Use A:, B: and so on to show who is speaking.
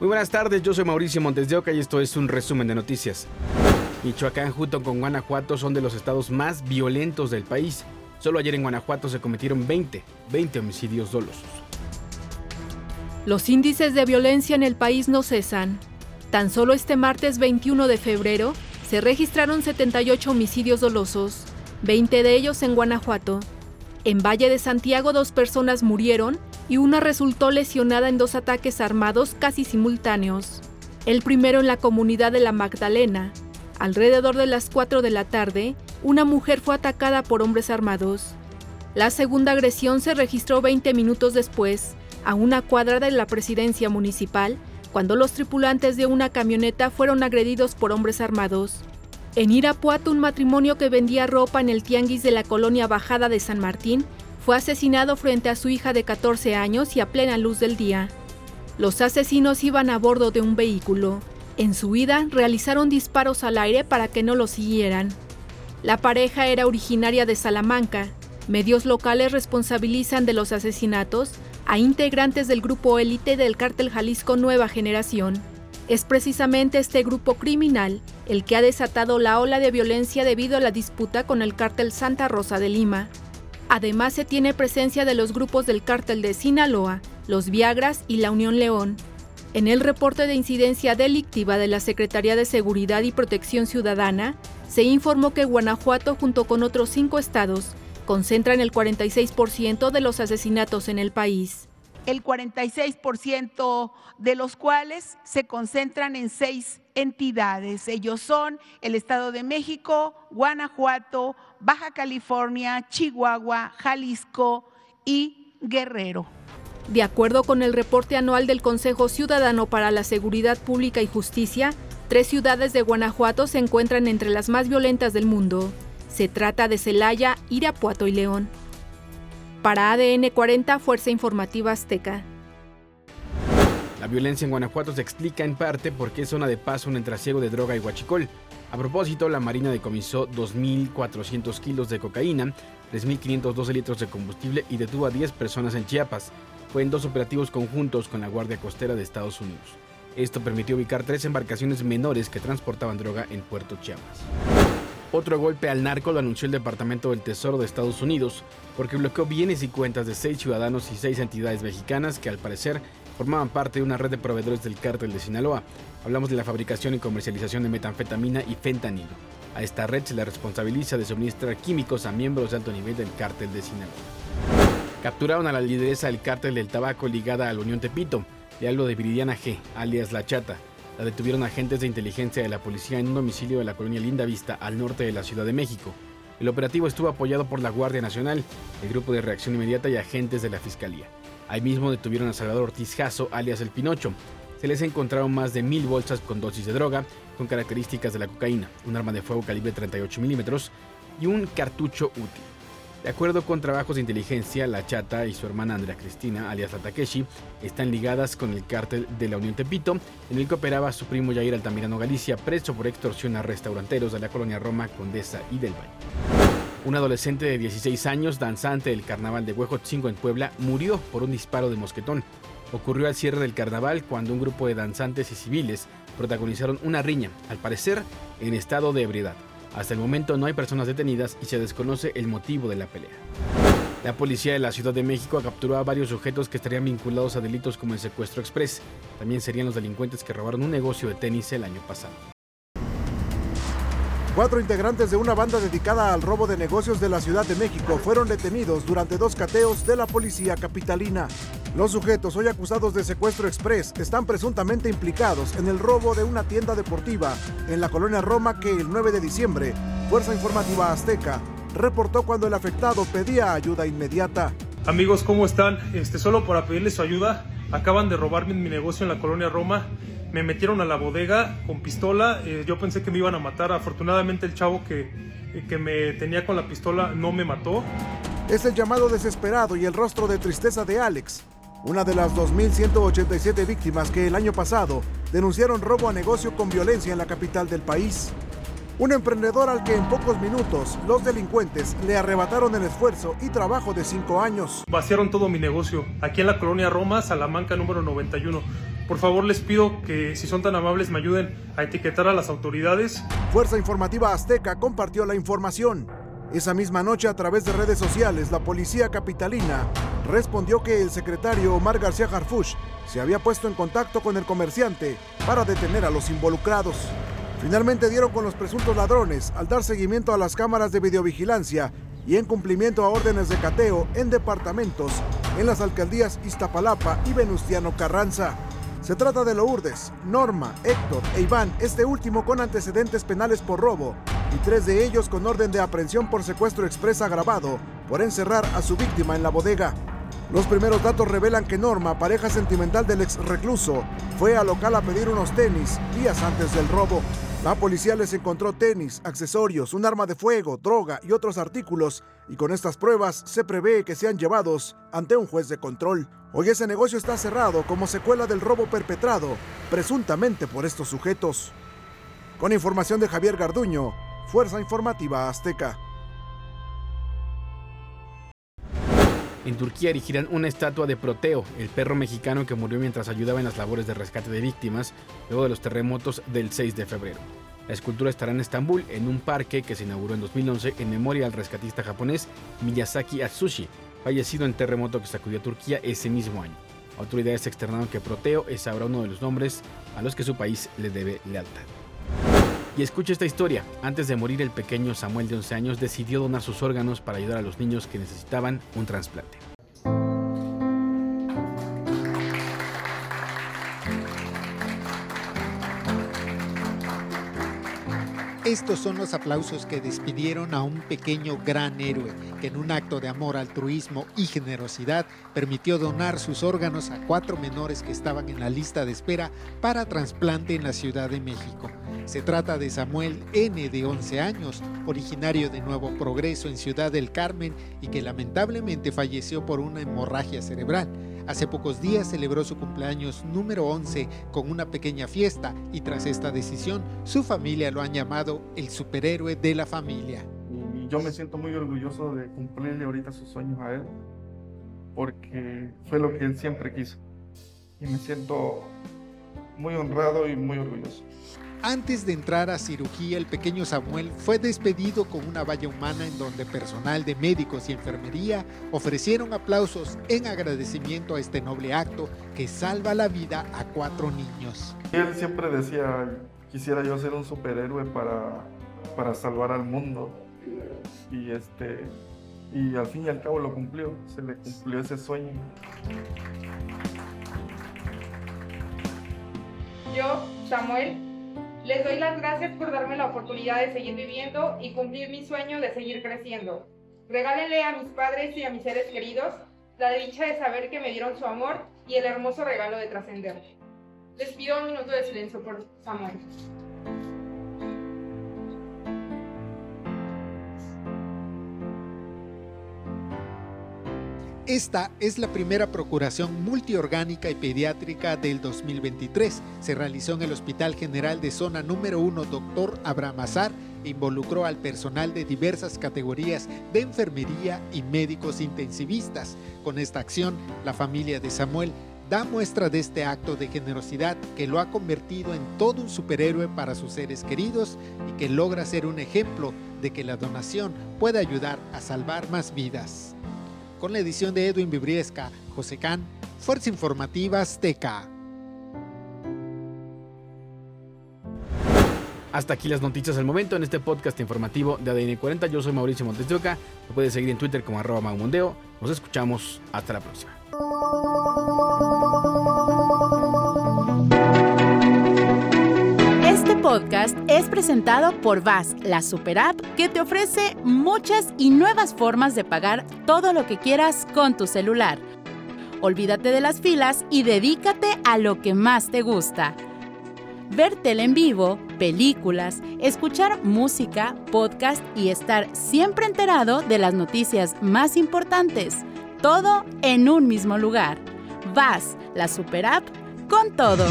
A: Muy buenas tardes, yo soy Mauricio Montes de Oca y esto es un resumen de noticias. Michoacán junto con Guanajuato son de los estados más violentos del país. Solo ayer en Guanajuato se cometieron 20, 20 homicidios dolosos.
B: Los índices de violencia en el país no cesan. Tan solo este martes 21 de febrero se registraron 78 homicidios dolosos, 20 de ellos en Guanajuato. En Valle de Santiago dos personas murieron y una resultó lesionada en dos ataques armados casi simultáneos. El primero en la comunidad de La Magdalena. Alrededor de las 4 de la tarde, una mujer fue atacada por hombres armados. La segunda agresión se registró 20 minutos después, a una cuadra de la presidencia municipal, cuando los tripulantes de una camioneta fueron agredidos por hombres armados. En Irapuato, un matrimonio que vendía ropa en el tianguis de la colonia Bajada de San Martín fue asesinado frente a su hija de 14 años y a plena luz del día. Los asesinos iban a bordo de un vehículo. En su huida realizaron disparos al aire para que no los siguieran. La pareja era originaria de Salamanca. Medios locales responsabilizan de los asesinatos a integrantes del grupo élite del cártel Jalisco Nueva Generación. Es precisamente este grupo criminal el que ha desatado la ola de violencia debido a la disputa con el cártel Santa Rosa de Lima. Además se tiene presencia de los grupos del cártel de Sinaloa, los Viagras y la Unión León. En el reporte de incidencia delictiva de la Secretaría de Seguridad y Protección Ciudadana, se informó que Guanajuato junto con otros cinco estados concentran el 46% de los asesinatos en el país.
C: El 46% de los cuales se concentran en seis entidades. Ellos son el Estado de México, Guanajuato, Baja California, Chihuahua, Jalisco y Guerrero.
B: De acuerdo con el reporte anual del Consejo Ciudadano para la Seguridad Pública y Justicia, tres ciudades de Guanajuato se encuentran entre las más violentas del mundo. Se trata de Celaya, Irapuato y León. Para ADN 40, Fuerza Informativa Azteca.
A: La violencia en Guanajuato se explica en parte porque es zona de paso un trasiego de droga y huachicol. A propósito, la Marina decomisó 2.400 kilos de cocaína, 3.512 litros de combustible y detuvo a 10 personas en Chiapas. Fue en dos operativos conjuntos con la Guardia Costera de Estados Unidos. Esto permitió ubicar tres embarcaciones menores que transportaban droga en Puerto Chiapas. Otro golpe al narco lo anunció el Departamento del Tesoro de Estados Unidos, porque bloqueó bienes y cuentas de seis ciudadanos y seis entidades mexicanas que al parecer formaban parte de una red de proveedores del cártel de Sinaloa. Hablamos de la fabricación y comercialización de metanfetamina y fentanilo. A esta red se le responsabiliza de suministrar químicos a miembros de alto nivel del cártel de Sinaloa. Capturaron a la lideresa del cártel del tabaco ligada a la Unión Tepito, de algo de Viridiana G, alias La Chata. La detuvieron agentes de inteligencia de la policía en un domicilio de la colonia Linda Vista, al norte de la Ciudad de México. El operativo estuvo apoyado por la Guardia Nacional, el Grupo de Reacción Inmediata y agentes de la Fiscalía. Ahí mismo detuvieron a Salvador Ortiz Jasso, alias El Pinocho. Se les encontraron más de mil bolsas con dosis de droga, con características de la cocaína, un arma de fuego calibre 38 milímetros y un cartucho útil. De acuerdo con trabajos de inteligencia, la chata y su hermana Andrea Cristina, alias la Takeshi, están ligadas con el cártel de la Unión Tepito, en el que operaba su primo Jair Altamirano Galicia, preso por extorsión a restauranteros de la colonia Roma, Condesa y del Valle. Un adolescente de 16 años, danzante del carnaval de Huejotzingo en Puebla, murió por un disparo de mosquetón. Ocurrió al cierre del carnaval cuando un grupo de danzantes y civiles protagonizaron una riña, al parecer en estado de ebriedad. Hasta el momento no hay personas detenidas y se desconoce el motivo de la pelea. La policía de la Ciudad de México capturó a varios sujetos que estarían vinculados a delitos como el secuestro express. También serían los delincuentes que robaron un negocio de tenis el año pasado.
D: Cuatro integrantes de una banda dedicada al robo de negocios de la Ciudad de México fueron detenidos durante dos cateos de la policía capitalina. Los sujetos hoy acusados de secuestro express están presuntamente implicados en el robo de una tienda deportiva en la colonia Roma que el 9 de diciembre, Fuerza Informativa Azteca reportó cuando el afectado pedía ayuda inmediata.
E: Amigos, ¿cómo están? Este, solo para pedirles su ayuda, acaban de robarme mi negocio en la colonia Roma me metieron a la bodega con pistola. Eh, yo pensé que me iban a matar. Afortunadamente el chavo que, que me tenía con la pistola no me mató.
D: Es el llamado desesperado y el rostro de tristeza de Alex, una de las 2.187 víctimas que el año pasado denunciaron robo a negocio con violencia en la capital del país. Un emprendedor al que en pocos minutos los delincuentes le arrebataron el esfuerzo y trabajo de cinco años.
E: Vaciaron todo mi negocio, aquí en la colonia Roma, Salamanca número 91 Por favor les pido que si son tan amables me ayuden a etiquetar a las autoridades.
D: Fuerza Informativa Azteca compartió la información. Esa misma noche a través de redes sociales la policía capitalina respondió que el secretario Omar García Harfush se había puesto en contacto con el comerciante para detener a los involucrados. Finalmente dieron con los presuntos ladrones al dar seguimiento a las cámaras de videovigilancia y en cumplimiento a órdenes de cateo en departamentos en las alcaldías Iztapalapa y Venustiano Carranza. Se trata de Lourdes, Norma, Héctor e Iván, este último con antecedentes penales por robo y tres de ellos con orden de aprehensión por secuestro express agravado por encerrar a su víctima en la bodega. Los primeros datos revelan que Norma, pareja sentimental del ex recluso, fue al local a pedir unos tenis días antes del robo. La policía les encontró tenis, accesorios, un arma de fuego, droga y otros artículos, y con estas pruebas se prevé que sean llevados ante un juez de control. Hoy ese negocio está cerrado como secuela del robo perpetrado, presuntamente por estos sujetos. Con información de Javier Garduño, Fuerza Informativa Azteca.
A: En Turquía erigirán una estatua de Proteo, el perro mexicano que murió mientras ayudaba en las labores de rescate de víctimas luego de los terremotos del 6 de febrero. La escultura estará en Estambul, en un parque que se inauguró en 2011 en memoria al rescatista japonés Miyazaki Atsushi, fallecido en terremoto que sacudió a Turquía ese mismo año. Autoridades externaron que Proteo es ahora uno de los nombres a los que su país le debe lealtad. Y escucha esta historia. Antes de morir, el pequeño Samuel de 11 años decidió donar sus órganos para ayudar a los niños que necesitaban un trasplante.
F: Estos son los aplausos que despidieron a un pequeño gran héroe que en un acto de amor, altruismo y generosidad permitió donar sus órganos a cuatro menores que estaban en la lista de espera para trasplante en la Ciudad de México. Se trata de Samuel N. de 11 años, originario de Nuevo Progreso en Ciudad del Carmen y que lamentablemente falleció por una hemorragia cerebral. Hace pocos días celebró su cumpleaños número 11 con una pequeña fiesta y tras esta decisión su familia lo han llamado el superhéroe de la familia.
G: Yo me siento muy orgulloso de cumplirle ahorita sus sueños a él porque fue lo que él siempre quiso. Y me siento muy honrado y muy orgulloso.
F: Antes de entrar a cirugía, el pequeño Samuel fue despedido con una valla humana en donde personal de médicos y enfermería ofrecieron aplausos en agradecimiento a este noble acto que salva la vida a cuatro niños.
G: Él siempre decía, quisiera yo ser un superhéroe para, para salvar al mundo. Y, este, y al fin y al cabo lo cumplió, se le cumplió ese sueño.
H: Yo, Samuel, les doy las gracias por darme la oportunidad de seguir viviendo y cumplir mi sueño de seguir creciendo. Regálenle a mis padres y a mis seres queridos la dicha de saber que me dieron su amor y el hermoso regalo de trascender. Les pido un minuto de silencio por Samuel.
F: Esta es la primera procuración multiorgánica y pediátrica del 2023. Se realizó en el Hospital General de Zona número 1 Dr. Abraham Azar e involucró al personal de diversas categorías de enfermería y médicos intensivistas. Con esta acción, la familia de Samuel da muestra de este acto de generosidad que lo ha convertido en todo un superhéroe para sus seres queridos y que logra ser un ejemplo de que la donación puede ayudar a salvar más vidas con la edición de Edwin Vibriesca, José Can, Fuerza Informativa Azteca.
A: Hasta aquí las noticias del momento en este podcast informativo de ADN 40. Yo soy Mauricio Oca. Me puedes seguir en Twitter como arroba maumondeo. Nos escuchamos. Hasta la próxima.
I: Podcast es presentado por VAS, la super app que te ofrece muchas y nuevas formas de pagar todo lo que quieras con tu celular. Olvídate de las filas y dedícate a lo que más te gusta. Ver tele en vivo, películas, escuchar música, podcast y estar siempre enterado de las noticias más importantes. Todo en un mismo lugar. VAS, la super app con todo.